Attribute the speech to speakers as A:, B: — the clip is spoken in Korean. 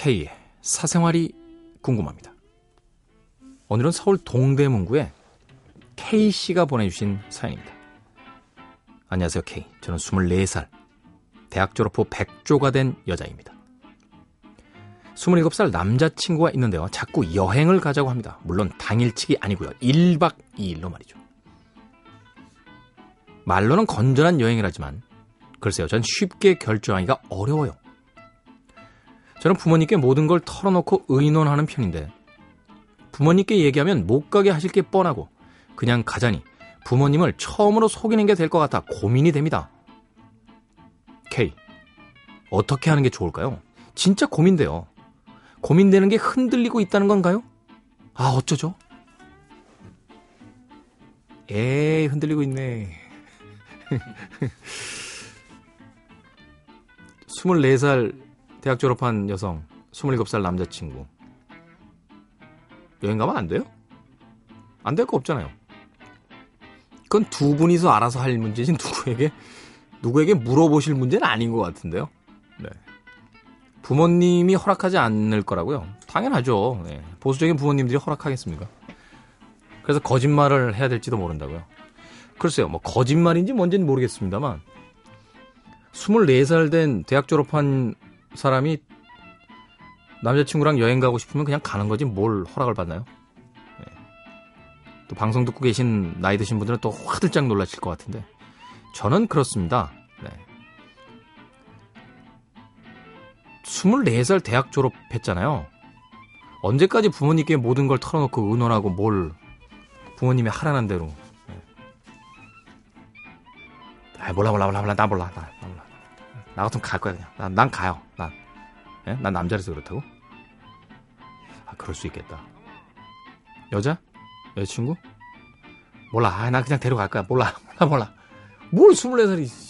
A: K의 사생활이 궁금합니다. 오늘은 서울 동대문구에 K씨가 보내주신 사연입니다. 안녕하세요, K. 저는 24살. 대학 졸업 후 백조가 된 여자입니다. 27살 남자친구가 있는데요. 자꾸 여행을 가자고 합니다. 물론 당일치기 아니고요. 1박 2일로 말이죠. 말로는 건전한 여행이라지만 글쎄요. 전 쉽게 결정하기가 어려워요. 저는 부모님께 모든 걸 털어놓고 의논하는 편인데 부모님께 얘기하면 못 가게 하실 게 뻔하고 그냥 가자니 부모님을 처음으로 속이는 게 될 것 같아 고민이 됩니다. K. 어떻게 하는 게 좋을까요? 진짜 고민돼요. 고민되는 게 흔들리고 있다는 건가요? 아, 어쩌죠? 에이, 흔들리고 있네. 24살 대학 졸업한 여성, 27살 남자친구. 여행 가면 안 돼요? 안 될 거 없잖아요. 그건 두 분이서 알아서 할 문제지 누구에게 누구에게 물어보실 문제는 아닌 것 같은데요. 네. 부모님이 허락하지 않을 거라고요. 당연하죠. 네. 보수적인 부모님들이 허락하겠습니까? 그래서 거짓말을 해야 될지도 모른다고요. 글쎄요, 뭐 거짓말인지 뭔지는 모르겠습니다만 24살 된 대학 졸업한 사람이 남자친구랑 여행 가고 싶으면 그냥 가는 거지 뭘 허락을 받나요? 네. 또 방송 듣고 계신 나이 드신 분들은 또 화들짝 놀라실 것 같은데 저는 그렇습니다. 네. 24살 대학 졸업했잖아요. 언제까지 부모님께 모든 걸 털어놓고 의논하고 뭘 부모님이 하라는 대로. 네. 아 몰라 몰라 몰라 몰라 나 몰라 나, 나 같으면 갈 거야 그냥. 난, 난 가요. 난. 예? 난 남자라서 그렇다고? 아 그럴 수 있겠다. 여자? 여자친구? 몰라. 아, 나 그냥 데려갈 거야. 몰라. 몰라 몰라. 뭘 24살이